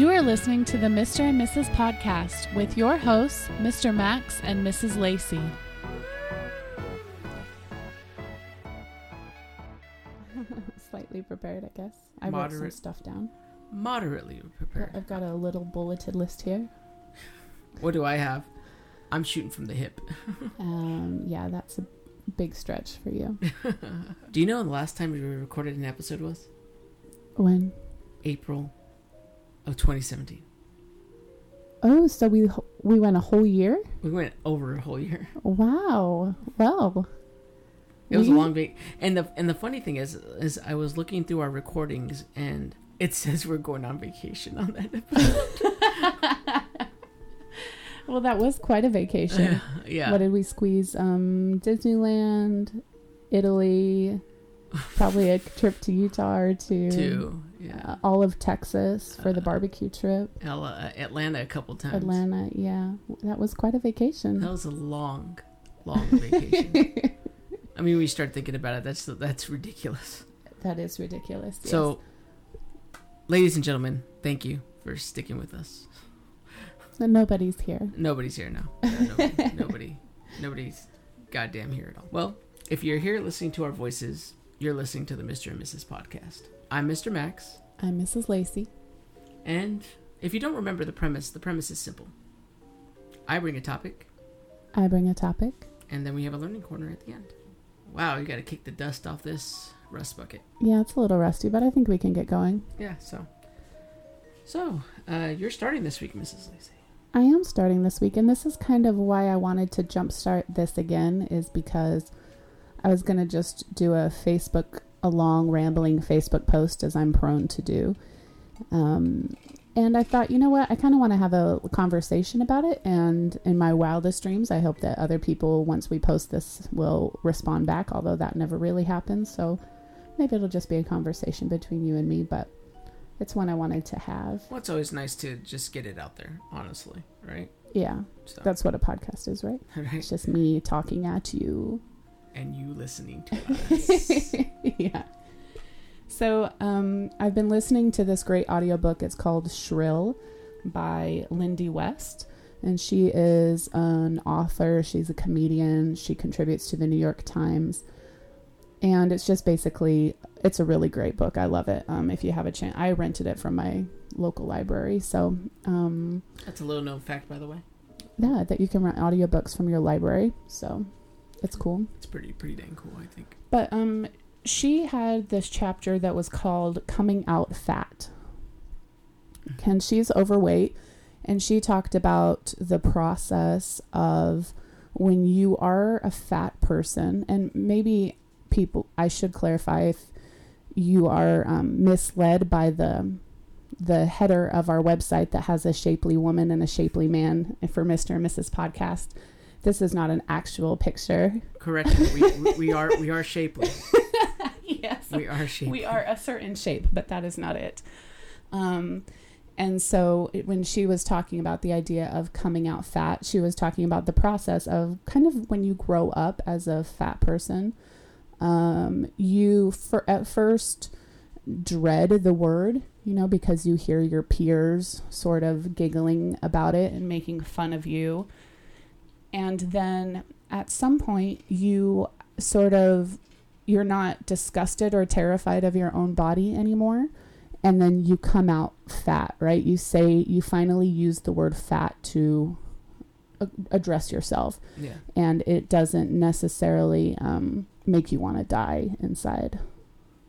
You are listening to the Mr. and Mrs. Podcast with your hosts, Mr. Max and Mrs. Lacey. Slightly prepared, I guess. I wrote some Moderate. stuff down. Moderately prepared. I've got a little bulleted list here. What do I have? I'm shooting from the hip. Um, yeah, that's a big stretch for you. Do you know the last time we recorded an episode was? When? April of 2017. Oh, so we we went a whole year. We went over a whole year. Wow. Well, It was a long week. And the and the funny thing is is I was looking through our recordings and it says we're going on vacation on that episode. Well, that was quite a vacation. yeah. What did we squeeze? Um, Disneyland, Italy, probably a trip to Utah or two. to yeah. Uh, all of Texas for the barbecue trip. L- uh, Atlanta a couple times. Atlanta, yeah, that was quite a vacation. That was a long, long vacation. I mean, when you start thinking about it, that's that's ridiculous. that is ridiculous. yes. So, ladies and gentlemen, thank you for sticking with us. nobody's here. Nobody's here now. Nobody, nobody, nobody's goddamn here at all. Well, if you're here listening to our voices, you're listening to the Mr. and Mrs. podcast. I'm Mr. Max, I'm Mrs. Lacey. and if you don't remember the premise, the premise is simple. I bring a topic, I bring a topic. and then we have a learning corner at the end. Wow, you got to kick the dust off this rust bucket. Yeah, it's a little rusty, but I think we can get going. Yeah, so. So, uh, you're starting this week, Mrs. Lacey. I am starting this week, and this is kind of why I wanted to jumpstart this again, is because I was going to just do a Facebook, a long rambling Facebook post, as I'm prone to do. Um, and I thought, you know what, I kind of want to have a conversation about it. And in my wildest dreams, I hope that other people, once we post this, will respond back, although that never really happens. So maybe it'll just be a conversation between you and me, but it's one I wanted to have. Well, it's always nice to just get it out there, honestly, right? Yeah, So, that's what a podcast is, right? right? It's just me talking at you. And you listening to us. yeah. So, um, I've been listening to this great audiobook. It's called Shrill by Lindy West. And she is an author, she's a comedian, she contributes to the New York Times. And it's just basically, it's a really great book. I love it. Um, if you have a chance, I rented it from my local library. So, um, That's a little known fact, by the way. yeah, that you can rent audiobooks from your library. So, it's cool. It's pretty, pretty dang cool, I think. But um she had this chapter that was called Coming Out Fat. And she's overweight and she talked about the process of when you are a fat person and maybe people I should clarify if you are um, misled by the the header of our website that has a shapely woman and a shapely man for Mr. and Mrs. podcast. This is not an actual picture. Correct. we, we, we are we are shapely. yes. We are shapely. we are a certain shape, but that is not it. Um, and so when she was talking about the idea of coming out fat, she was talking about the process of kind of when you grow up as a fat person, um, you for at first dread the word, you know, because you hear your peers sort of giggling about it and making fun of you. And then at some point, you sort of you're not disgusted or terrified of your own body anymore and then you come out fat right you say you finally use the word fat to a- address yourself yeah. and it doesn't necessarily um, make you want to die inside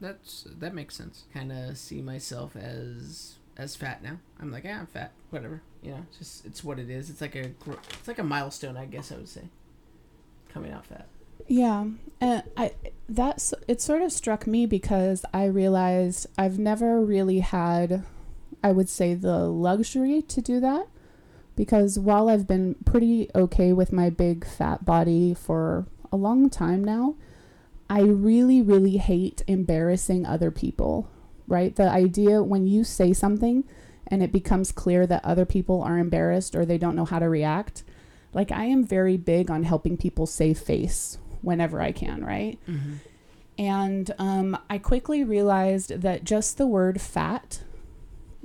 that's that makes sense. Kind of see myself as as fat now. I'm like, yeah, I'm fat. Whatever. You know, it's just it's what it is. It's like a it's like a milestone, I guess I would say. Coming out fat. Yeah, and I that's it. Sort of struck me because I realized I've never really had, I would say, the luxury to do that. Because while I've been pretty okay with my big fat body for a long time now, I really, really hate embarrassing other people. Right, the idea when you say something and it becomes clear that other people are embarrassed or they don't know how to react. Like I am very big on helping people save face whenever I can, right? Mm-hmm. And um, I quickly realized that just the word fat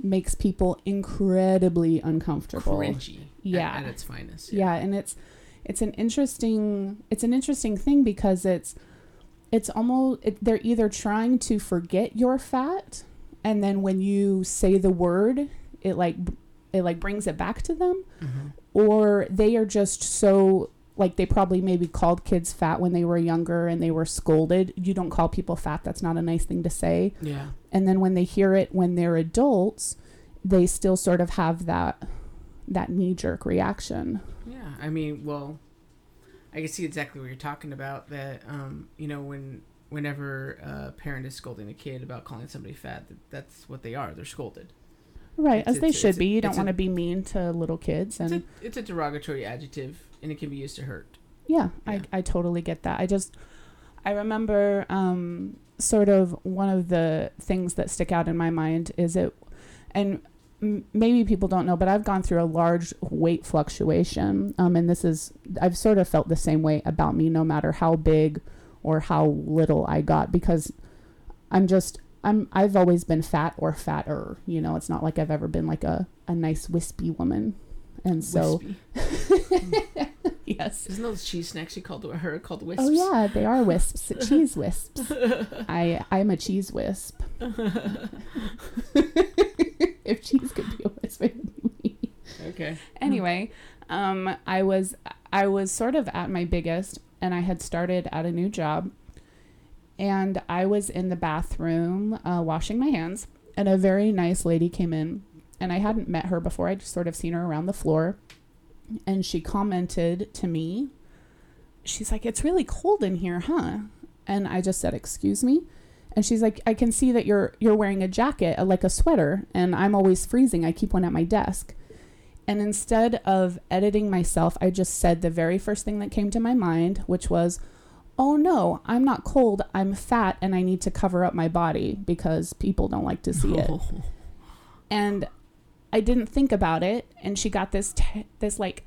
makes people incredibly uncomfortable. Cringy. Yeah. At, at its finest. Yeah, and it's it's an interesting it's an interesting thing because it's it's almost it, they're either trying to forget you're fat and then when you say the word it like it like brings it back to them Mm-hmm. or they are just so like they probably maybe called kids fat when they were younger and they were scolded. You don't call people fat. That's not a nice thing to say. Yeah. and then when they hear it when they're adults they still sort of have that that knee jerk reaction. Yeah, I mean, well, I can see exactly what you're talking about. That um, you know, when whenever a parent is scolding a kid about calling somebody fat, that, that's what they are. They're scolded. right It's- as they it's- should it's be you don't want to be mean to little kids It's and a, it's a derogatory adjective, and it can be used to hurt. Yeah, Yeah. I, I totally get that. I just, I remember um, sort of one of the things that stick out in my mind is it, and m- maybe people don't know, but I've gone through a large weight fluctuation. Um, and this is, I've sort of felt the same way about me no matter how big or how little I got because I'm just, I'm, I've always been fat or fatter. You know, it's not like I've ever been like a, a nice wispy woman. And so, yes. Isn't those cheese snacks you called her called wisps? Oh yeah, they are wisps, cheese wisps. I I'm a cheese wisp. if cheese could be a it would me. Okay. Anyway, um, I was I was sort of at my biggest, and I had started at a new job, and I was in the bathroom uh, washing my hands, and a very nice lady came in, and I hadn't met her before. I just sort of seen her around the floor, and she commented to me. She's like, "It's really cold in here, huh?" And I just said, "Excuse me." And she's like, "I can see that you're you're wearing a jacket, uh, like a sweater, and I'm always freezing. I keep one at my desk." And instead of editing myself, I just said the very first thing that came to my mind, which was, "Oh no, I'm not cold. I'm fat and I need to cover up my body because people don't like to see it." and I didn't think about it and she got this t- this like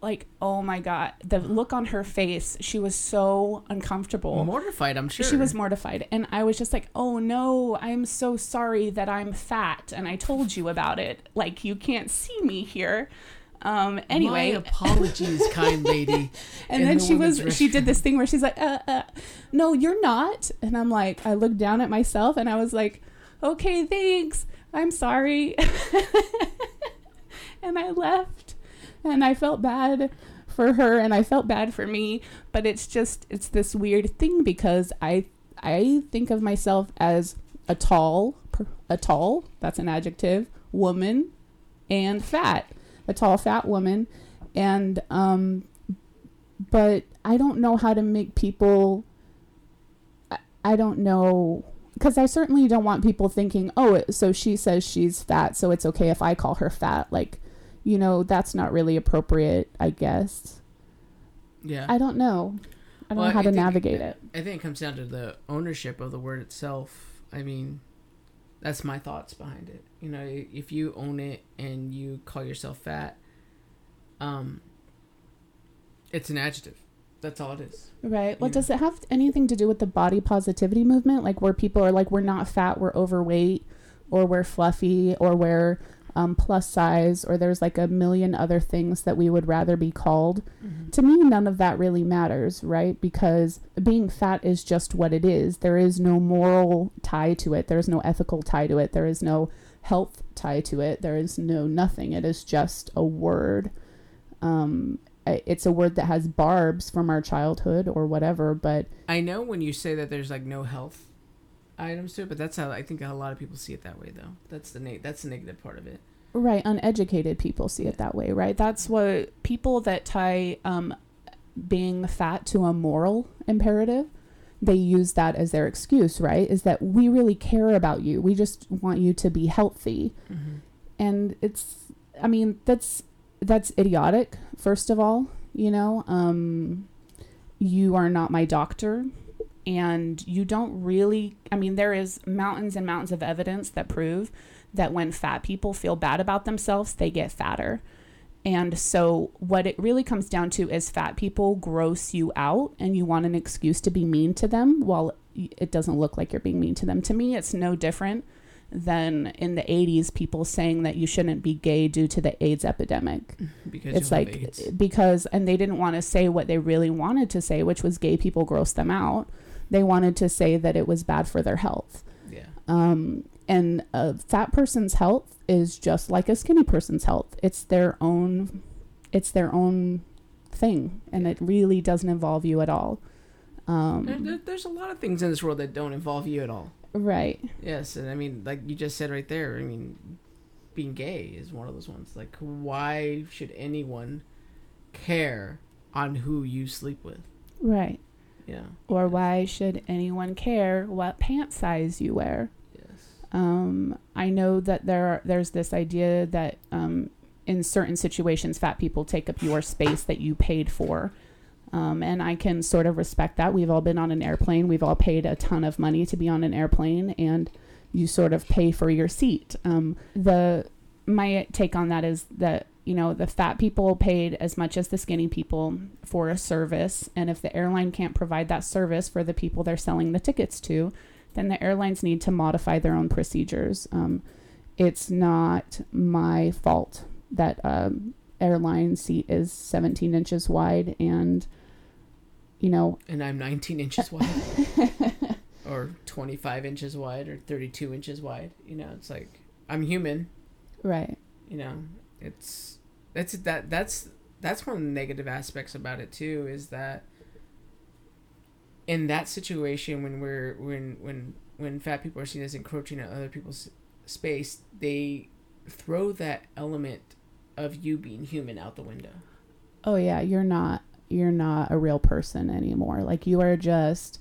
like oh my god the look on her face she was so uncomfortable. Mortified, I'm sure. she was mortified. And I was just like oh no I'm so sorry that I'm fat and I told you about it. Like you can't see me here. Um anyway. My apologies, kind lady. and then the she was she did this thing where she's like uh, uh, no you're not. And i'm like i looked down at myself and i was like okay thanks. I'm sorry. And i left and i felt bad for her and i felt bad for me but it's just it's this weird thing because i i think of myself as a tall a tall that's an adjective woman and fat a tall fat woman and um but I don't know how to make people. I, I don't know because I certainly don't want people thinking, oh, so she says she's fat, so it's okay if I call her fat. Like, you know, that's not really appropriate, I guess. Yeah. I don't know. I don't Well, know how I to think- navigate it. I think it comes down to the ownership of the word itself. I mean, that's my thoughts behind it. You know, if you own it and you call yourself fat, um, it's an adjective. That's all it is. Right. Well, Yeah. does it have anything to do with the body positivity movement? Like where people are like, we're not fat, we're overweight, or we're fluffy, or we're um, plus size, or there's like a million other things that we would rather be called. To me, none of that really matters, right? Because being fat is just what it is. There is no moral tie to it, there is no ethical tie to it, there is no health tie to it, there is no nothing. It is just a word. Um, it's a word that has barbs from our childhood or whatever, but I know when you say that there's like no health items to it, but that's how I think a lot of people see it that way, though. That's the na- that's the negative part of it. Right, uneducated people see it that way, right? That's what people that tie um, being fat to a moral imperative, they use that as their excuse, right? Is that we really care about you. We just want you to be healthy. And it's I mean, that's that's idiotic, first of all, you know. Um you are not my doctor and you don't really I mean, there is mountains and mountains of evidence that prove that when fat people feel bad about themselves, they get fatter. And so, what it really comes down to is fat people gross you out and you want an excuse to be mean to them. While it doesn't look like you're being mean to them. To me, it's no different than in the 80s, people saying that you shouldn't be gay due to the AIDS epidemic. Because it's like, because, and they didn't want to say what they really wanted to say, which was gay people gross them out. They wanted to say that it was bad for their health. yeah, Um, and a fat person's health is just like a skinny person's health. It's their own, it's their own thing, and it really doesn't involve you at all. There- Um, there- there's a lot of things in this world that don't involve you at all. right. Yes, and I mean, like you just said right there. I mean, being gay is one of those ones. Like, why should anyone care on who you sleep with? Right. Yeah. Or why should anyone care what pant size you wear? Yes. Um, I know that there are, there's this idea that um, in certain situations, fat people take up your space that you paid for. Um, and I can sort of respect that. We've all been on an airplane. We've all paid a ton of money to be on an airplane, and you sort of pay for your seat. Um, the my take on that is that you know the fat people paid as much as the skinny people for a service, and if the airline can't provide that service for the people they're selling the tickets to, then the airlines need to modify their own procedures. Um, it's not my fault that um, airline seat is 17 inches wide and you know And I'm 19 inches wide, or 25 inches wide, or 32 inches wide. You know, it's like I'm human. right You know, it's that's that that's that's one of the negative aspects about it too. Is that in that situation when we're when when when fat people are seen as encroaching on other people's space, they throw that element of you being human out the window. oh yeah you're not you're not a real person anymore like you are just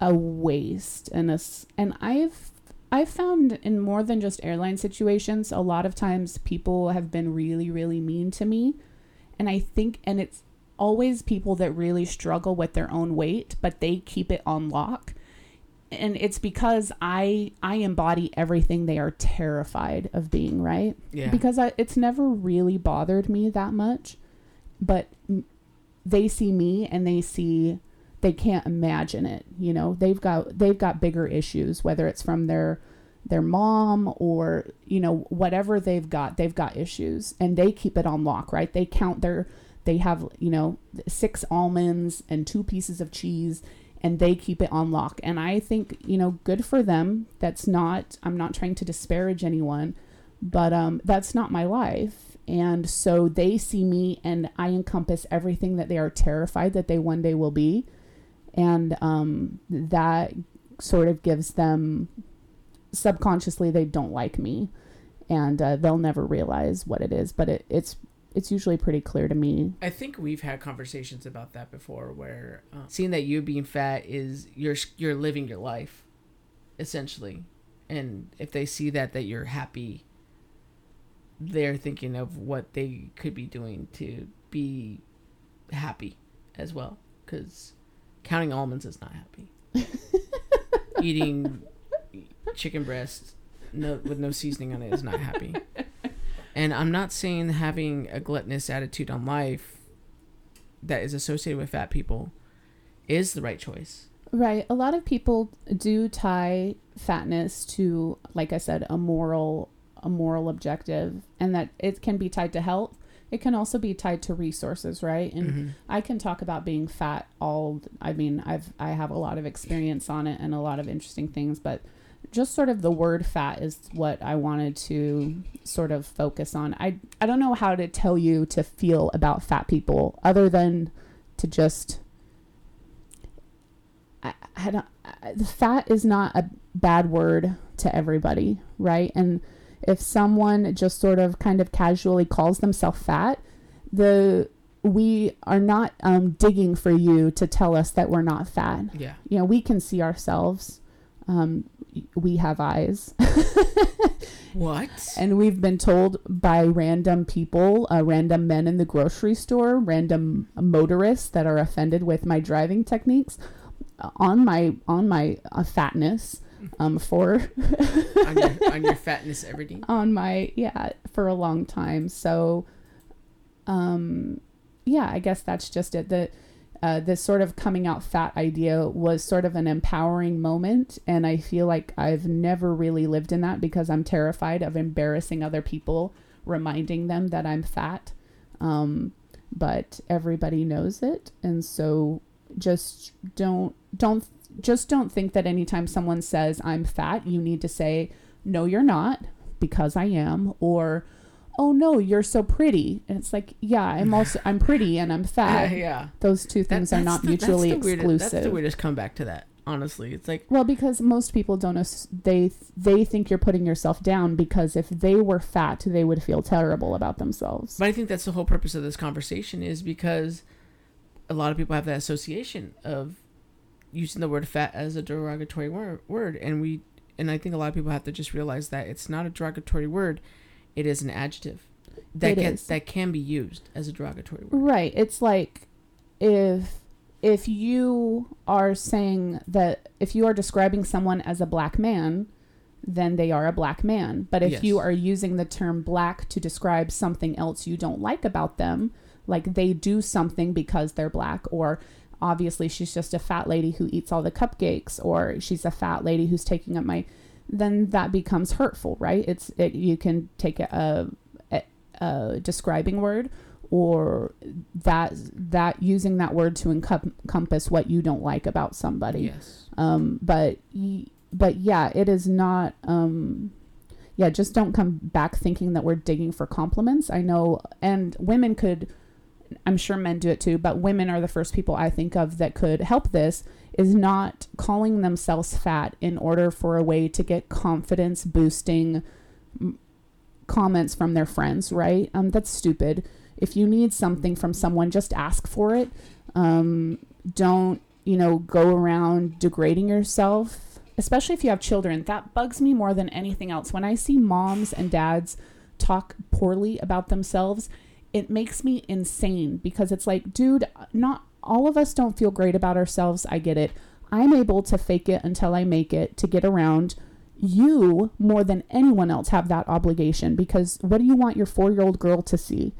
a waste and a and i've i've found in more than just airline situations a lot of times people have been really really mean to me. And i think and it's always people that really struggle with their own weight but they keep it on lock. And it's because i i embody everything they are terrified of being right? Yeah. because I, it's never really bothered me that much but they see me and they see they can't imagine it you know? They've got they've got bigger issues whether it's from their their mom or you know whatever they've got they've got issues and they keep it on lock right? They count their they have you know six almonds and two pieces of cheese and they keep it on lock. And i think you know good for them. That's not i'm not trying to disparage anyone but um that's not my life. And so they see me and i encompass everything that they are terrified that they one day will be and um that sort of gives them subconsciously they don't like me. And uh, they'll never realize what it is but it, it's it's usually pretty clear to me. I think we've had conversations about that before, where uh, seeing that you being fat is you're you're living your life, essentially, and if they see that that you're happy, they're thinking of what they could be doing to be happy as well. Because counting almonds is not happy. Eating chicken breast no with no seasoning on it is not happy. And I'm not saying having a gluttonous attitude on life that is associated with fat people is the right choice. Right. A lot of people do tie fatness to, like I said, a moral a moral objective and that it can be tied to health. It can also be tied to resources, right? And mm-hmm. I can talk about being fat all I mean, I've I have a lot of experience on it and a lot of interesting things, but just sort of the word fat is what I wanted to sort of focus on. I I don't know how to tell you to feel about fat people other than to just I, I don't, I, the fat is not a bad word to everybody, right? And if someone just sort of kind of casually calls themselves fat, the we are not um, digging for you to tell us that we're not fat. Yeah. You know, we can see ourselves. Um, we have eyes. What? And we've been told by random people, uh, random men in the grocery store, random motorists that are offended with my driving techniques, uh, on my on my uh, fatness, um, for on, your, on your fatness everything. on my yeah for a long time. So, um, yeah, I guess that's just it. The uh, this sort of coming out fat idea was sort of an empowering moment, and I feel like I've never really lived in that because I'm terrified of embarrassing other people, reminding them that I'm fat. Um, but everybody knows it, and so just don't don't just don't think that anytime someone says I'm fat, you need to say no, you're not because I am, or oh no, you're so pretty. And it's like, yeah, I'm also I'm pretty and I'm fat. yeah. Those two That- things are not the- that's mutually weirdest- exclusive. That's the weirdest comeback to that. Honestly, it's like well, because most people don't ass- they they think you're putting yourself down because if they were fat, they would feel terrible about themselves. But I think that's the whole purpose of this conversation is because a lot of people have that association of using the word fat as a derogatory wor- word and we and I think a lot of people have to just realize that it's not a derogatory word, it is an adjective. That It can is. that can be used as a derogatory word. Right. It's like if if you are saying that if you are describing someone as a black man, then they are a black man. But if Yes. you are using the term black to describe something else you don't like about them, like they do something because they're black or obviously she's just a fat lady who eats all the cupcakes or she's a fat lady who's taking up my then that becomes hurtful, right? It's it, you can take a, a, a describing word or that that using that word to encompass what you don't like about somebody. Yes. Um, but but yeah, it is not. Um, yeah, just don't come back thinking that we're digging for compliments. I know, and women could. I'm sure men do it too, but women are the first people I think of that could help this. Is not calling themselves fat in order for a way to get confidence boosting comments from their friends, right? Um, that's stupid. If you need something from someone, just ask for it. Um, don't you know go around degrading yourself, especially if you have children. That bugs me more than anything else. When I see moms and dads talk poorly about themselves, it makes me insane because it's like, dude, not all of us don't feel great about ourselves. I get it. I'm able to fake it until I make it to get around. You, more than anyone else, have that obligation because what do you want your four year old girl to see?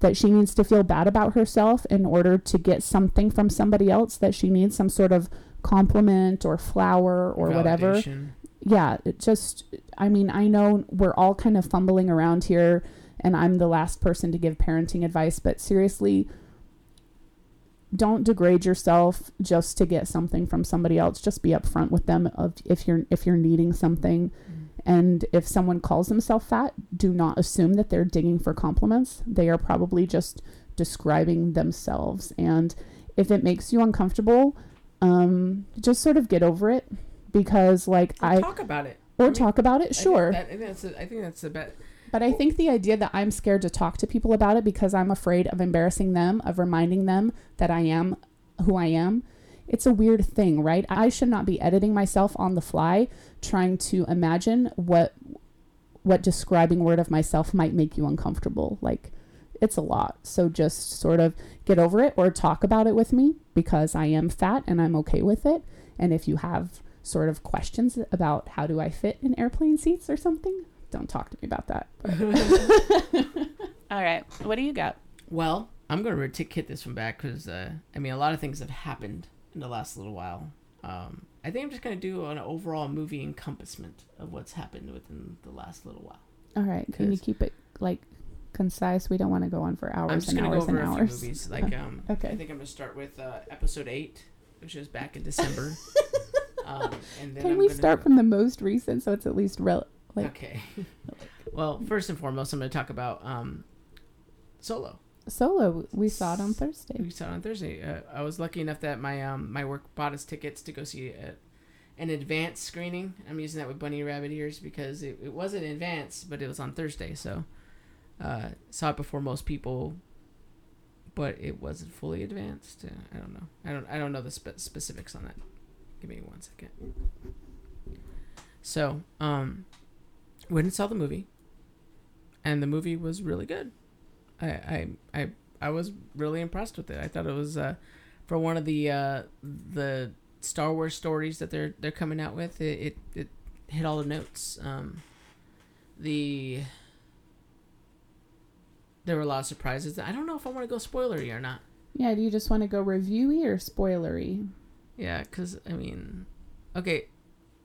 That she needs to feel bad about herself in order to get something from somebody else, that she needs some sort of compliment or flower or whatever yeah, it just, I mean, I know we're all kind of fumbling around here, and I'm the last person to give parenting advice, but seriously, don't degrade yourself just to get something from somebody else. Just be upfront with them of if you're if you're needing something. And if someone calls themselves fat, do not assume that they're digging for compliments. They are probably just describing themselves. And if it makes you uncomfortable, um, just sort of get over it because, like, I talk about it. or I mean, talk about I it. think Sure, that- I think that's a, I think that's the best. But I think the idea that I'm scared to talk to people about it because I'm afraid of embarrassing them, of reminding them that I am who I am, it's a weird thing, right? I should not be editing myself on the fly trying to imagine what what describing word of myself might make you uncomfortable. Like it's a lot. So just sort of get over it or talk about it with me because I am fat and I'm okay with it. And if you have sort of questions about how do I fit in airplane seats or something, don't talk to me about that. All right. What do you got? Well, I'm going to take hit this one back because uh, I mean a lot of things have happened in the last little while. Um, I think I'm just going to do an overall movie encompassment of what's happened within the last little while. All right. Can you keep it like concise? We don't want to go on for hours I'm just and going to go hours over and a few hours. movies. Like um, Okay. I think I'm going to start with uh, episode eight, which was back in December. um, and then Can I'm we gonna- start from the most recent so it's at least rel- like Okay. well, first and foremost, I'm going to talk about um, Solo. Solo? We saw it on Thursday. We saw it on Thursday. Uh, I was lucky enough that my um my work bought us tickets to go see it an advanced screening. I'm using that with bunny rabbit ears because it, it wasn't advanced, but it was on Thursday, so uh, saw it before most people. But it wasn't fully advanced. Uh, I don't know. I don't. I don't know the spe- specifics on that. Give me one second. So, um, went and saw the movie, and the movie was really good. I I I, I was really impressed with it. I thought it was uh, for one of the uh, the Star Wars stories that they're they're coming out with. It it, it hit all the notes. Um, the there were a lot of surprises. I don't know if I want to go spoilery or not. Yeah, do you just want to go reviewy or spoilery? Yeah, because I mean, okay,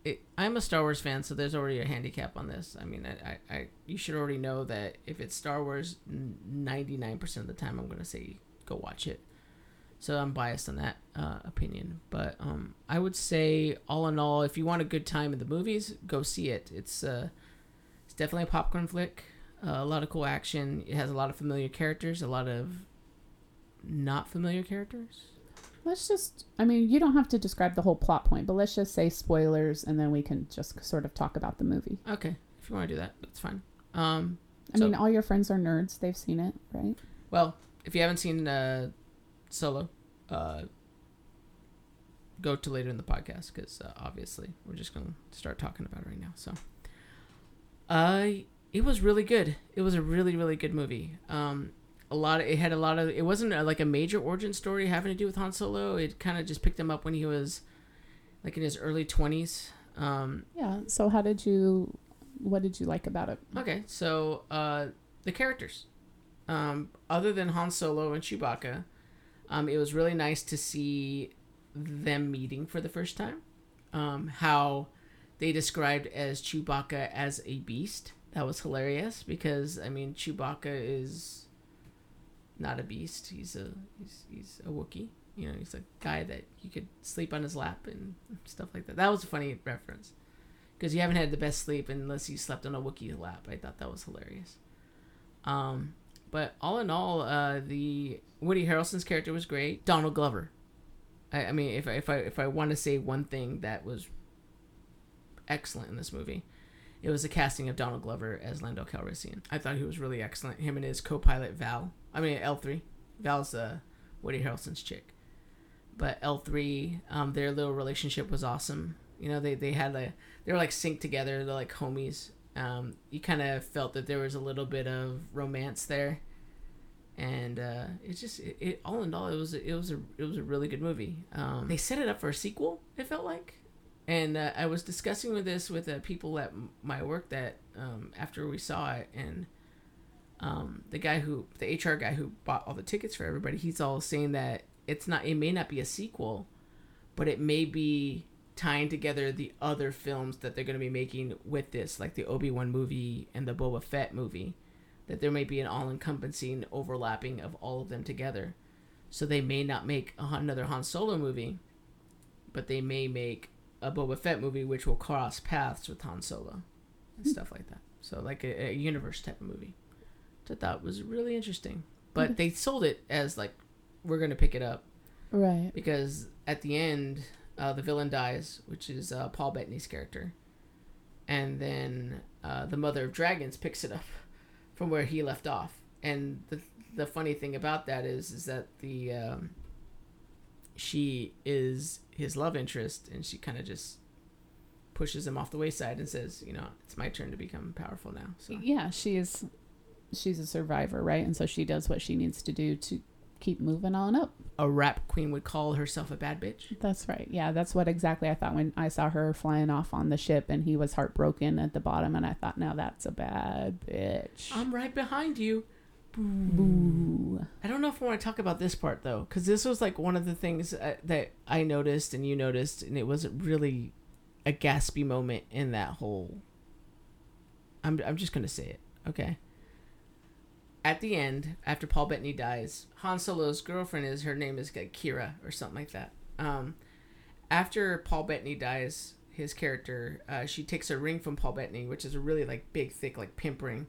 it, I'm a Star Wars fan, so there's already a handicap on this. I mean, I, I, I you should already know that if it's Star Wars, 99% of the time I'm gonna say go watch it. So I'm biased on that uh, opinion, but um, I would say all in all, if you want a good time in the movies, go see it. It's uh, it's definitely a popcorn flick. Uh, a lot of cool action. It has a lot of familiar characters, a lot of not familiar characters. Let's just, I mean, you don't have to describe the whole plot point, but let's just say spoilers and then we can just sort of talk about the movie. Okay, if you want to do that, that's fine. Um, I so- mean, all your friends are nerds. They've seen it, right? Well, if you haven't seen uh, Solo, uh, go to later in the podcast because uh, obviously we're just going to start talking about it right now. So, uh, it was really good. It was a really really good movie. Um, a lot of it had a lot of it wasn't uh like a major origin story having to do with Han Solo. It kind of just picked him up when he was like in his early twenties. Um, Yeah. So, how did you, what did you like about it? Okay, so uh, the characters, um, other than Han Solo and Chewbacca, um, it was really nice to see them meeting for the first time. Um, how they described as Chewbacca as a beast. That was hilarious because I mean Chewbacca is not a beast. He's a he's, he's a Wookiee. You know, he's a guy that you could sleep on his lap and stuff like that. That was a funny reference because you haven't had the best sleep unless you slept on a Wookiee's lap. I thought that was hilarious. Um, but all in all, uh, the Woody Harrelson's character was great. Donald Glover. I, I mean, if I, if I if I want to say one thing that was excellent in this movie, it was the casting of Donald Glover as Lando Calrissian. I thought he was really excellent. Him and his co-pilot Val. I mean L three. Val's uh, Woody Harrelson's chick. But L three, um, their little relationship was awesome. You know, they they had a they were like synced together. They're like homies. Um, you kind of felt that there was a little bit of romance there, and uh, it just it, it all in all it was it was a it was a really good movie. Um, they set it up for a sequel. It felt like, and uh, I was discussing with this with uh, people at my work that um, after we saw it, and um, the guy who the HR guy who bought all the tickets for everybody, he's all saying that it's not it may not be a sequel, but it may be tying together the other films that they're going to be making with this, like the Obi Wan movie and the Boba Fett movie, that there may be an all encompassing overlapping of all of them together. So they may not make another Han Solo movie, but they may make a Boba Fett movie which will cross paths with Han Solo and stuff like that. So like a, a universe type of movie. Which I thought was really interesting. But they sold it as like we're gonna pick it up Right. because at the end, uh, the villain dies, which is uh, Paul Bettany's character, and then uh, the Mother of Dragons picks it up from where he left off. And the the funny thing about that is is that the um, she is his love interest, and she kind of just pushes him off the wayside and says, you know, it's my turn to become powerful now. So Yeah, she is. She's a survivor, right? And so she does what she needs to do to keep moving on up. a rap queen would call herself a bad bitch. That's right. Yeah, that's what exactly I thought when I saw her flying off on the ship and he was heartbroken at the bottom. And I thought, now that's a bad bitch. I'm right behind you. Boo. I don't know if I want to talk about this part though, because this was like one of the things uh, that I noticed and you noticed, and it wasn't really a gaspy moment in that whole. I'm I'm just gonna say it, okay. At the end, after Paul Bettany dies, Han Solo's girlfriend is her name is Qi'ra or something like that. Um, after Paul Bettany dies, his character, uh, she takes a ring from Paul Bettany, which is a really like big, thick, like pimp ring,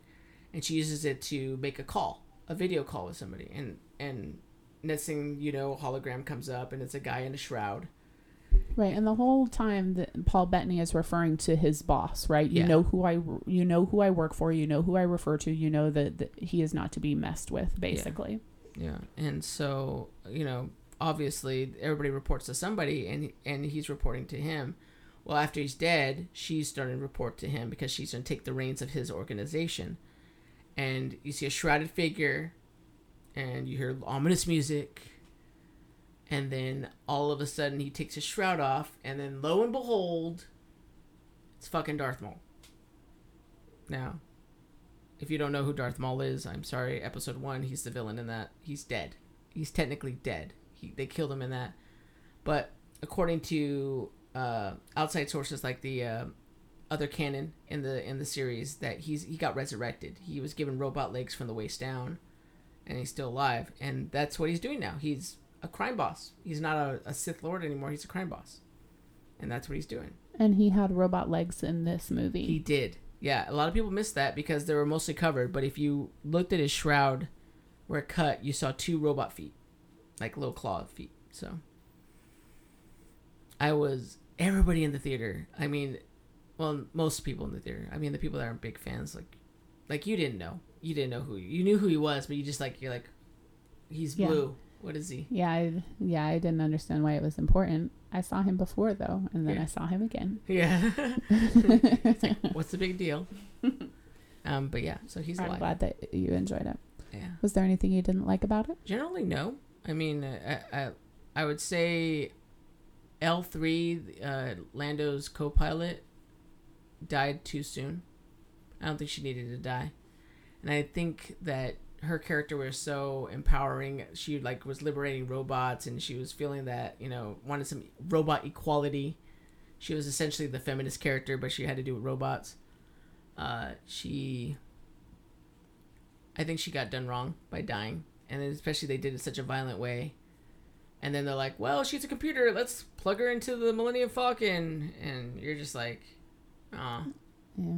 and she uses it to make a call, a video call with somebody, and and next thing you know, hologram comes up and it's a guy in a shroud, Right, and the whole time that Paul Bettany is referring to his boss, right? You Yeah. know who I, you know who I work for, you know who I refer to, you know that, that he is not to be messed with, basically. Yeah, and so you know, obviously, everybody reports to somebody, and and he's reporting to him. Well, after he's dead, she's starting to report to him because she's going to take the reins of his organization. And you see a shrouded figure, and you hear ominous music. And then all of a sudden, he takes his shroud off, and then lo and behold, it's fucking Darth Maul. Now, if you don't know who Darth Maul is, I'm sorry. Episode one, he's the villain in that. He's dead. He's technically dead. He, they killed him in that. But according to uh, outside sources like the uh, other canon in the in the series, that he's he got resurrected. He was given robot legs from the waist down, and he's still alive. And that's what he's doing now. He's a crime boss. He's not a, a Sith Lord anymore. He's a crime boss, and that's what he's doing. And he had robot legs in this movie. He did. Yeah, a lot of people missed that because they were mostly covered. But if you looked at his shroud where it cut, you saw two robot feet, like little claw feet. So I was everybody in the theater. I mean, well, most people in the theater. I mean, the people that aren't big fans, like, like you didn't know. You didn't know who you knew who he was, but you just like you're like, he's Yeah. blue. What is he? yeah, I, yeah, I didn't understand why it was important. I saw him before though, and then Yeah. I saw him again. Yeah. It's like, What's the big deal? Um, but yeah, so he's I'm alive. glad that you enjoyed it. Yeah. Was there anything you didn't like about it? Generally, no. I mean, uh, I, I, I would say L three, uh, Lando's co-pilot, died too soon. I don't think she needed to die, and I think that her character was so empowering. She like was liberating robots, and she was feeling that you know wanted some robot equality. She was essentially the feminist character, but she had to do with robots. Uh, she I think she got done wrong by dying, and especially they did it such a violent way. And then they're like, "Well, she's a computer. Let's plug her into the Millennium Falcon," and you're just like, "Ah, Yeah.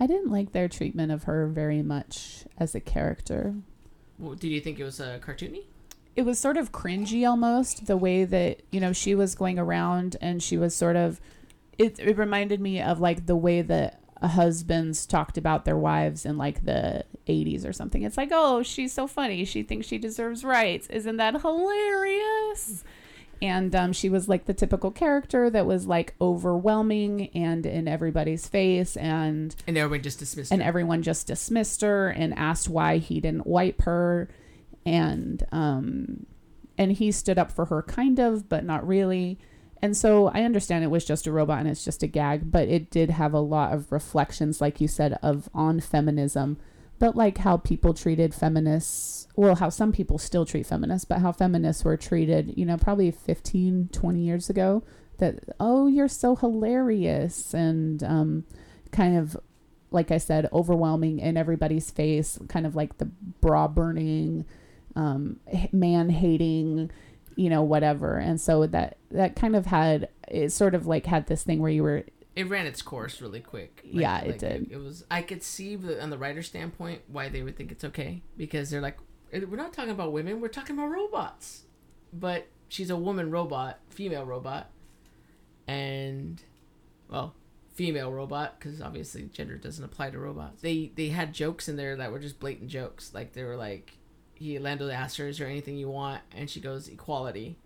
I didn't like their treatment of her very much as a character. well, did you think it was uh, cartoony?" it was sort of cringy almost the way that you know she was going around and she was sort of it, it reminded me of like the way that husbands talked about their wives in like the 80s or something it's like oh she's so funny she thinks she deserves rights isn't that hilarious and um, she was like the typical character that was like overwhelming and in everybody's face and And everybody just dismissed and her. everyone just dismissed her and asked why he didn't wipe her. And um and he stood up for her kind of but not really. And so i understand it was just a robot and it's just a gag but it did have a lot of reflections like you said of on feminism. But like how people treated feminists well how some people still treat feminists but how feminists were treated you know probably 15 20 years ago that oh you're so hilarious and um kind of like I said, overwhelming in everybody's face, kind of like the bra burning, um, man hating, you know, whatever. And so that that kind of had it sort of like had this thing where you were It ran its course really quick. Yeah, it did. It, was. I could see the, on the writer's standpoint why they would think it's okay because they're like, "Eh, we're not talking about women, we're talking about robots. But she's a woman robot, female robot, and well, female robot because obviously gender doesn't apply to robots. They they had jokes in there that were just blatant jokes. Like they were like, he Lando asked her, "Is there anything you want?" And she goes, "Equality."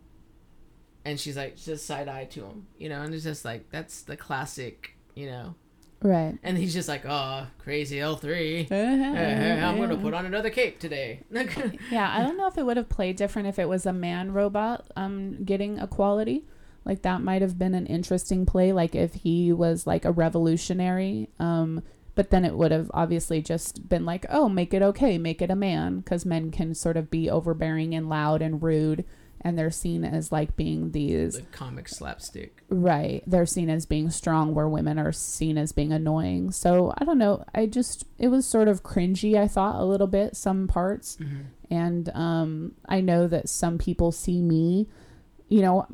And she's like, just side eye to him, you know, and it's just like that's the classic, you know. Right. And he's just like, oh, crazy L three. I'm gonna put on another cape today. yeah, I don't know if it would have played different if it was a man robot um getting equality. Like that might have been an interesting play like if he was like a revolutionary um but then it would have obviously just been like, "Oh, make it okay, make it a man" cuz men can sort of be overbearing and loud and rude and they're seen as like being these the comic slapstick. Right. They're seen as being strong where women are seen as being annoying. So I don't know. I just it was sort of cringy, I thought, a little bit, some parts. And um I know that some people see me, you know,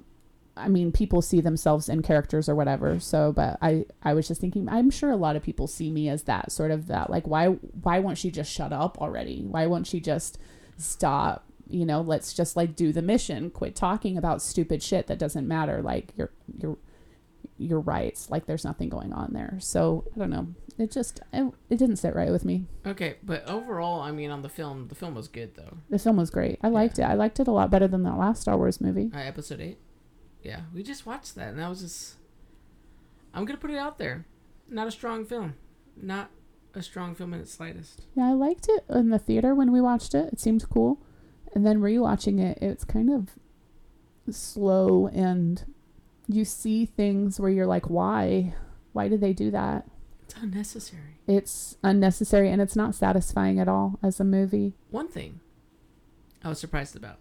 I mean people see themselves in characters or whatever. So but I I was just thinking I'm sure a lot of people see me as that sort of that like why why won't she just shut up already? Why won't she just stop you know, let's just like do the mission. Quit talking about stupid shit that doesn't matter. Like your your your rights. Like there's nothing going on there. So I don't know. It just it, it didn't sit right with me. Okay, but overall, I mean, on the film, the film was good though. The film was great. I liked it. I liked it a lot better than that last Star Wars movie. Uh, episode eight. Yeah, we just watched that, and that was just. I'm gonna put it out there. Not a strong film. Not a strong film in its slightest. Yeah, I liked it in the theater when we watched it. It seemed cool. And then rewatching it, it's kind of slow and you see things where you're like, why? Why did they do that? It's unnecessary. It's unnecessary and it's not satisfying at all as a movie. One thing I was surprised about.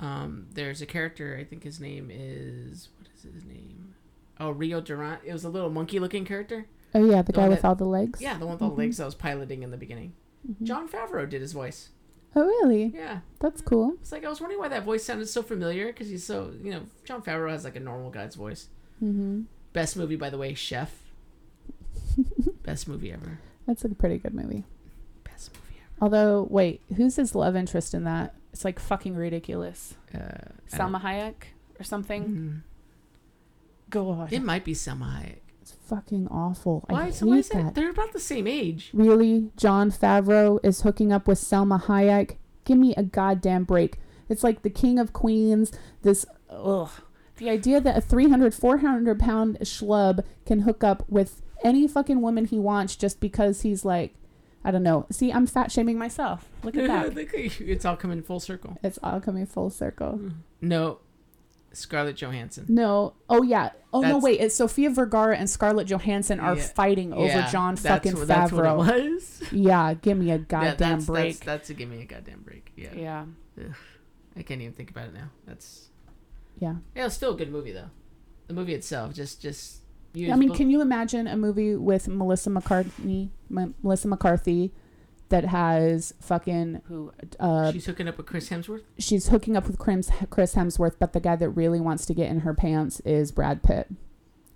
Um, there's a character. I think his name is what is his name? Oh, Rio Durant. It was a little monkey-looking character. Oh yeah, the The guy with that- all the legs. Yeah, the one with all the legs that was piloting in the beginning. Mhm. Jon Favreau did his voice. Oh really? Yeah, That's cool. it's like I was wondering why that voice sounded so familiar because he's so you know Jon Favreau has like a normal guy's voice. Mm-hmm. Best movie by the way, Chef. Best movie ever. That's a pretty good movie. Best movie ever. Although, wait, who's his love interest in that? It's like fucking ridiculous. Uh, Salma Hayek or something. don't- God, Mm. It might be Salma Hayek. Fucking awful. I Why? hate So why is that? that. They're about the same age. Really, Jon Favreau is hooking up with Salma Hayek? Give me a goddamn break. It's like the King of Queens. This, ugh. The idea that a 300, 400 pound schlub can hook up with any fucking woman he wants just because he's like, I don't know. See, I'm fat shaming myself. Look at that. Look at you. it's all coming full circle. it's all coming full circle. No, Scarlett Johansson. No. Oh yeah. Oh no. Wait. It's Sofia Vergara and Scarlett Johansson are Yeah. fighting over Yeah, Jon that's fucking what- That's Favreau. was. Yeah. Give me a Yeah, goddamn that's, break. That's, that's a give me a goddamn break. Yeah. yeah. I can't even think about it now. That's Yeah. yeah, it's still a good movie though. The movie itself, just just. You I mean, can you imagine a movie with Melissa McCartney, M- Melissa McCarthy, that has fucking who? Uh, she's hooking up with Chris Hemsworth. she's hooking up with Chris Chris Hemsworth, but the guy that really wants to get in her pants is Brad Pitt.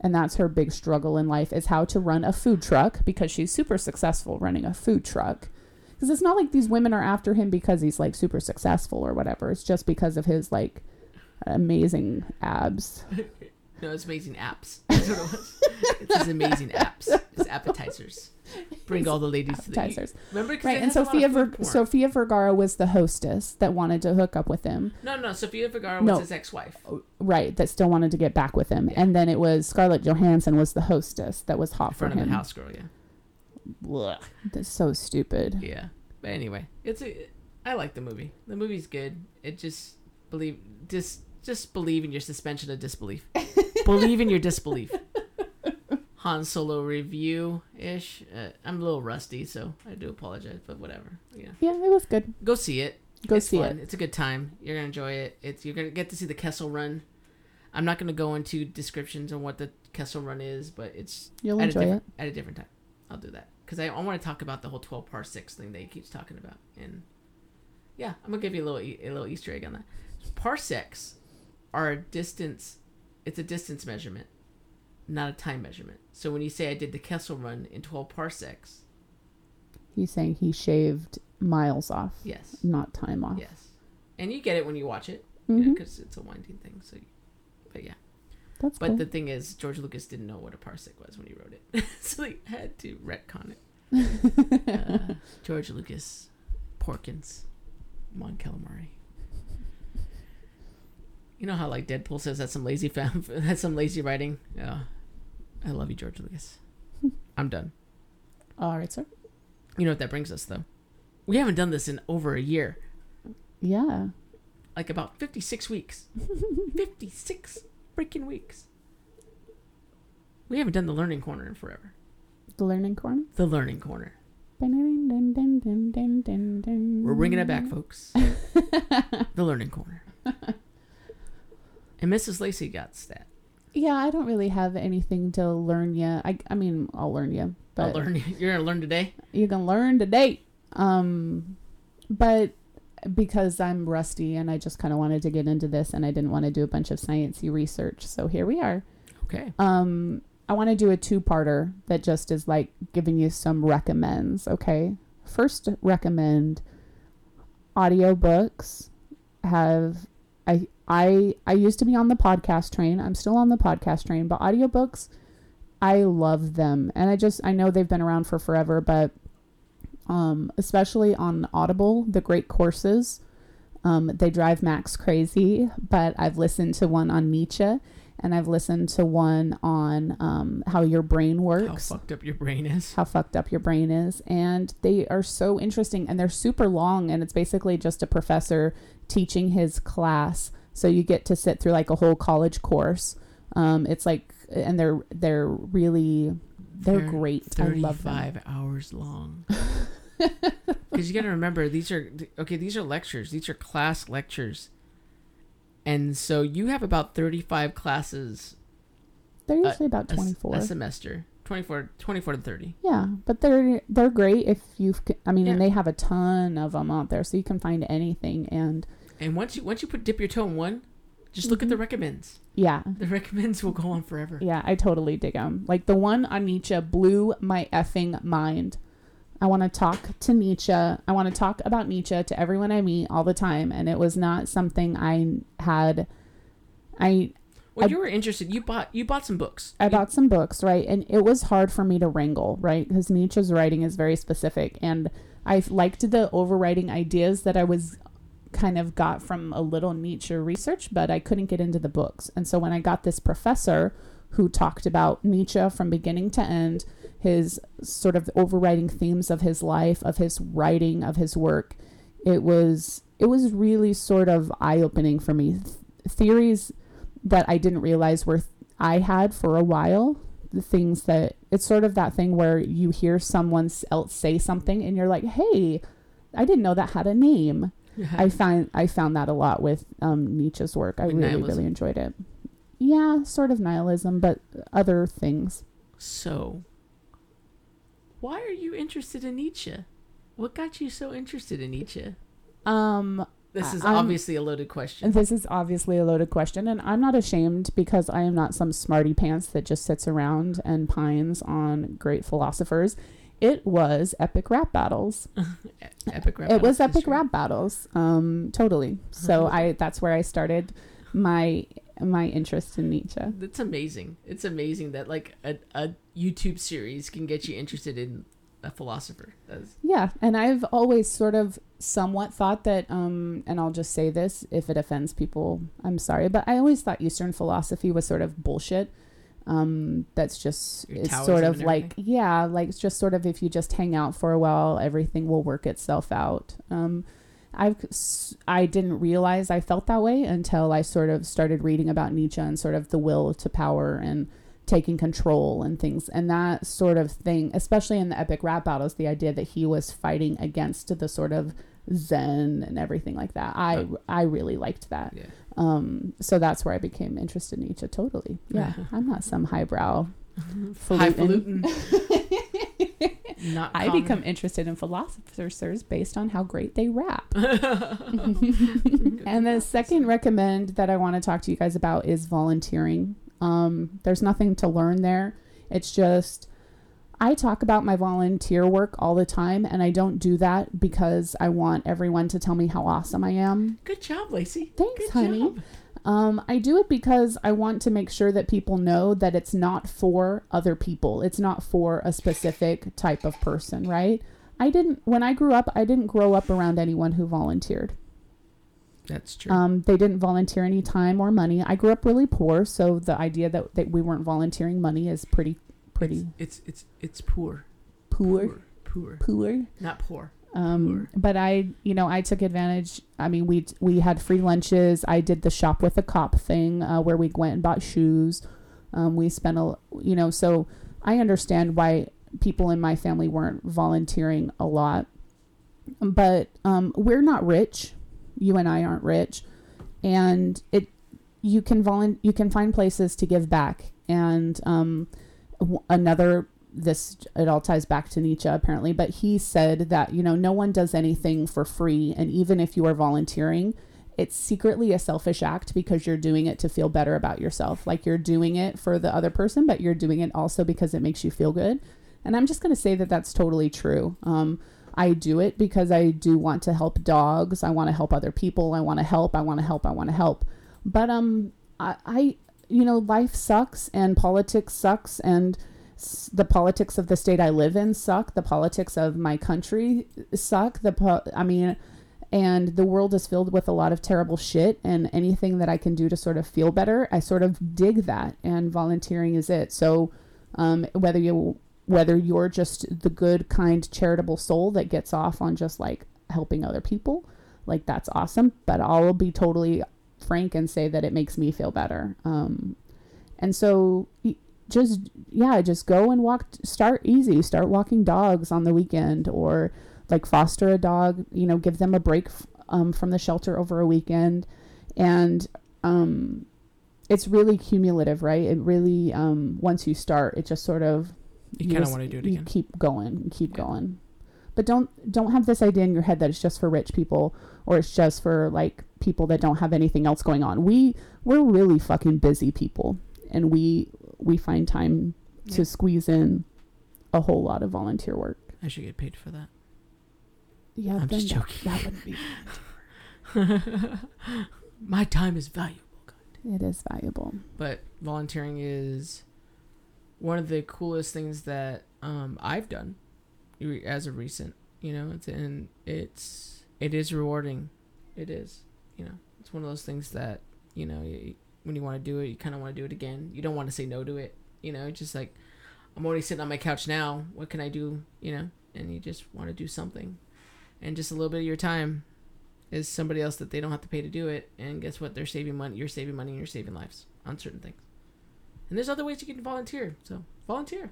And that's her big struggle in life is how to run a food truck because she's super successful running a food truck. Because it's not like these women are after him because he's like super successful or whatever. It's just because of his like amazing abs. No, it's amazing apps. That's what it was. it's his amazing apps. His appetizers. Bring all the ladies to the Appetizers. Right, and has a lot of Sophia Ver- porn. Sofia Vergara was the hostess that wanted to hook up with him. No, no, Sofia Vergara was his ex-wife. Oh, right, that still wanted to get back with him. And then it was Scarlett Johansson was the hostess that was hot for Front of him. the house girl, yeah. Blech. That's so stupid. Yeah. But anyway, it's a. I like the movie. The movie's good. It just believe just just believe in your suspension of disbelief. Believe in your disbelief. Han Solo review ish. Uh, I'm a little rusty, so I do apologize, but whatever. Yeah, Yeah, it was good. go see it. Go it's see fun. it. It's a good time. You're gonna enjoy it. It's you're gonna get to see the Kessel Run. I'm not gonna go into descriptions on what the Kessel Run is, but it's You'll at enjoy a it. different, at a different time. I'll do that because I, I want to talk about the whole 12 parsecs thing that he keeps talking about, and yeah, I'm gonna give you a little a little Easter egg on that. Parsecs are a distance. It's a distance measurement, not a time measurement. So when you say I did the Kessel Run in 12 parsecs, He's saying he shaved miles off, yes, not time off. yes, and you get it when you watch it because it's a winding thing. So, you, but yeah. That's But cool. the thing is, George Lucas didn't know what a parsec was when he wrote it, so he had to retcon it. Uh, George Lucas, Porkins, Mon Calamari. You know how like Deadpool says that's some lazy fam, that's some lazy writing. Yeah, I love you, George Lucas. I'm done. All right, sir. You know what that brings us though? We haven't done this in over a year, Yeah. like about 56 weeks. 56 freaking weeks. We haven't done the learning corner in forever. The learning corner. The learning corner. We're We're bringing it back, folks. the learning corner. And Mrs. Lacey got that. Yeah, I don't really have anything to learn yet. I, I mean, I'll learn you, but I'll learn. You're gonna learn today. you can learn today. Um, but because I'm rusty and I just kind of wanted to get into this and I didn't want to do a bunch of sciencey research, so here we are. Okay. Um, I want to do a two-parter that just is like giving you some recommends. Okay, first recommend audiobooks have I I I used to be on the podcast train. I'm still on the podcast train, but audiobooks I love them. And I just I know they've been around for forever, but um especially on Audible, the great courses um they drive Max crazy, but I've listened to one on Nietzsche and I've listened to one on um, how your brain works. How fucked up your brain is. how fucked up your brain is. And they are so interesting and they're super long. And it's basically just a professor teaching his class. So you get to sit through like a whole college course. Um, it's like, and they're, they're really, they're, They're great. I love them. Hours long. Because you got to remember, these are okay. These are lectures. These are class lectures, and so you have about thirty-five classes They're a- usually about 24. a, semester. 24, 24 to thirty. yeah, but they're they're great if you've. I mean, and they have a ton of them out there, so you can find anything. And And once you once you put dip your toe in one, just look at the Mm-hmm. recommends. yeah, The recommends will go on forever. Yeah, I totally dig them. Like the one on Nietzsche blew my effing mind. I want to talk to Nietzsche. I want to talk about Nietzsche to everyone I meet all the time, and it was not something I had. I Well, I- you were interested. You bought you bought some books. I You- bought some books, right? And it was hard for me to wrangle, right? Because Nietzsche's writing is very specific. And I liked the overriding ideas that I was kind of got from a little Nietzsche research, but I couldn't get into the books. And so when I got this professor who talked about Nietzsche from beginning to end, his sort of overriding themes of his life, of his writing, of his work, it was it was really sort of eye opening for me. Th- theories that I didn't realize were th- I had for a while. The things that it's sort of that thing where you hear someone else say something and you're like, "Hey, I didn't know that had a name." I find I found that a lot with um, Nietzsche's work. I Like really nihilism? really enjoyed it. Yeah, sort of nihilism, but other things. So, why are you interested in Nietzsche? What got you so interested in Nietzsche? Um, This is I'm- obviously a loaded question. This is obviously a loaded question, and I'm not ashamed because I am not some smarty pants that just sits around and pines on great philosophers. It was epic rap battles. Epic rap. it was epic history. rap battles. Um, totally. So I that's where I started my my interest in Nietzsche. That's amazing. It's amazing that like a, a YouTube series can get you interested in a philosopher. That's Yeah, and I've always sort of somewhat thought that, um, and I'll just say this if it offends people, I'm sorry, but I always thought Eastern philosophy was sort of bullshit. Um, that's just Your it's sort of like yeah, like it's just sort of if you just hang out for a while, everything will work itself out. Um, I've I didn't realize I felt that way until I sort of started reading about Nietzsche and sort of the will to power and taking control and things and that sort of thing especially in the epic rap battles the idea that he was fighting against the sort of zen and everything like that i i really liked that yeah. um so that's where i became interested in nietzsche totally yeah i'm not some highbrow falutin. Highfalutin. Not i common. become interested in philosophers based on how great they rap and the second recommend that I want to talk to you guys about is volunteering. Um, there's nothing to learn there. It's just I talk about my volunteer work all the time, and I don't do that because I want everyone to tell me how awesome I am. Good job, Lacey. Thanks, Good honey. job. Um, I do it because I want to make sure that people know that it's not for other people. It's not for a specific type of person, right? I didn't, when I grew up, I didn't grow up around anyone who volunteered. That's true. Um, they didn't volunteer any time or money. I grew up really poor, so the idea that, that we weren't volunteering money is pretty, pretty it's it's it's poor. poor, Poor. poor. Not poor. Um, but I, you know, I took advantage. I mean, we we had free lunches. I did the shop with a cop thing uh, where we went and bought shoes. Um, we spent a, you know, so I understand why people in my family weren't volunteering a lot. But um, we're not rich. You and I aren't rich, and it you can volun you can find places to give back. And um, w- another this it all ties back to Nietzsche apparently, but he said that you know no one does anything for free, and even if you are volunteering, it's secretly a selfish act because you're doing it to feel better about yourself. Like you're doing it for the other person, but you're doing it also because it makes you feel good. And I'm just to say that that's totally true. Um, I do it because I do want to help dogs. I want to help other people. I want to help. I want to help. I want to help. But um, I, I, you know, life sucks and politics sucks and the politics of the state I live in suck. The politics of my country suck. The po- I mean, and the world is filled with a lot of terrible shit. And anything that I can do to sort of feel better, I sort of dig that. And volunteering is it. So, um, whether you whether you're just the good, kind, charitable soul that gets off on just like helping other people, like that's awesome. But I'll be totally frank and say that it makes me feel better. Um, and so just yeah, just go and walk. Start easy. Start walking dogs on the weekend, or like foster a dog. You know, give them a break um, from the shelter over a weekend, and um, it's really cumulative, right? It really um, once you start, it just sort of You kind of want to do it you again. keep going, keep Yeah. going. But don't don't have this idea in your head that it's just for rich people or it's just for like people that don't have anything else going on. We we're really fucking busy people and we we find time to squeeze in a whole lot of volunteer work. I should get paid for that. Yeah, I'm just joking. That, wouldn't be. My time is valuable. It is valuable. but volunteering is one of the coolest things that um, I've done as of recent. You know, it's and it's it is rewarding. It is. You know, it's one of those things that you know y when you want to do it, you kind of want to do it again. You don't want to say no to it. You know, it's just like I'm already sitting on my couch now. What can I do? You know, and you just want to do something, and just a little bit of your time is somebody else that they don't have to pay to do it. And guess what? They're saving money. You're saving money and you're saving lives on certain things. And there's other ways you can volunteer. So volunteer.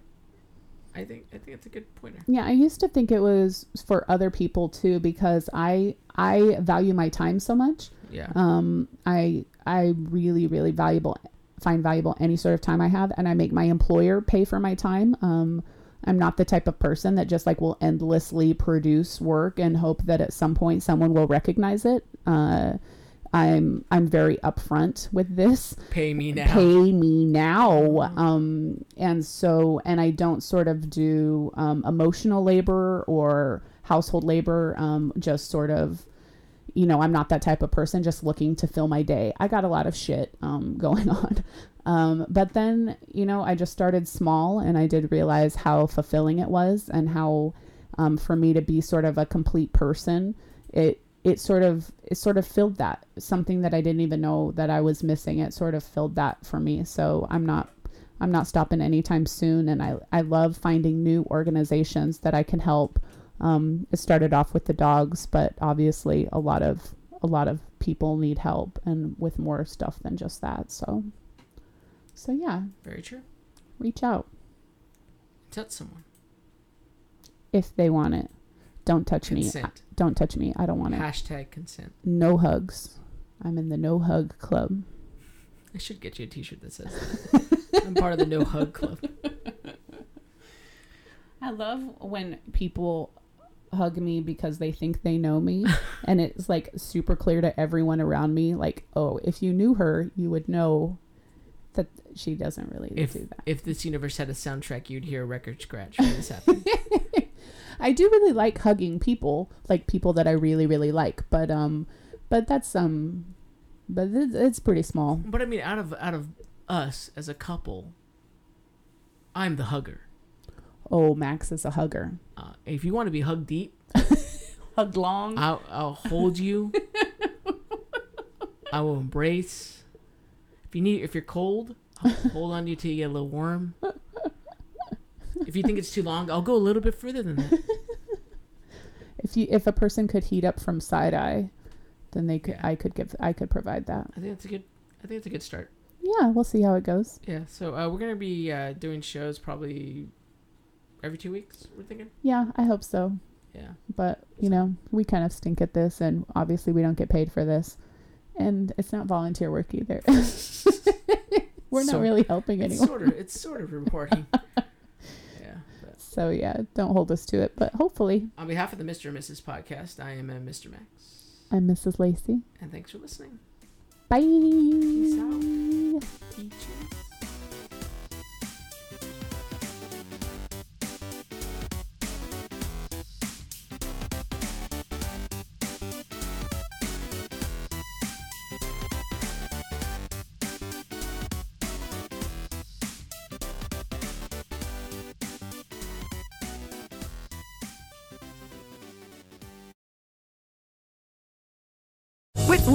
I think I think it's a good pointer. Yeah, I used to think it was for other people too because I I value my time so much. Yeah. Um, I I really really valuable find valuable any sort of time I have, and I make my employer pay for my time. Um, I'm not the type of person that just like will endlessly produce work and hope that at some point someone will recognize it. Uh, I'm I'm very upfront with this. Pay me now. pay me now. Um and so and i don't sort of do um, emotional labor or household labor um just sort of you know i'm not that type of person just looking to fill my day. I got a lot of shit um going on. Um but then you know i just started small and i did realize how fulfilling it was and how um for me to be sort of a complete person it it sort of it sort of filled that something that I didn't even know that I was missing. It sort of filled that for me. So I'm not I'm not stopping anytime soon, and I I love finding new organizations that I can help. Um, it started off with the dogs, but obviously a lot of a lot of people need help, and with more stuff than just that. So so yeah, Very true. reach out Touch someone. if they want it. Don't touch me. Consent. Don't touch me. I don't want it. Hashtag consent. No hugs. I'm in the no hug club. I should get you a T-shirt that says that. I'm part of the No Hug Club. I love when people hug me because they think they know me and it's like super clear to everyone around me like oh if you knew her you would know that she doesn't really If do that if this universe had a soundtrack, you'd hear a record scratch when this happened. i do really like hugging people like people that i really really like but um but that's um but it's, it's pretty small but I mean, out of out of us as a couple, I'm the hugger. oh max is a hugger Uh, if you want to be hugged deep, hug long I'll, I'll hold you. I will embrace. If you need, if you're cold, I'll hold on to you till you get a little warm. If you think it's too long, I'll go a little bit further than that. if you if a person could heat up from side eye then they could Yeah. i could give i could provide that I think that's a good. I think it's a good start. yeah we'll see how it goes Yeah. So uh, we're gonna be uh, doing shows probably every two weeks. We're thinking. yeah i hope so Yeah. but you know we kind of stink at this and obviously we don't get paid for this and it's not volunteer work either we're not really helping It's anyone sort of. It's sort of rewarding. so yeah don't hold us to it but hopefully on behalf of the Mr. and Mrs. podcast, I am Mr. Max, i'm mrs lacey and thanks for listening. bye Peace out.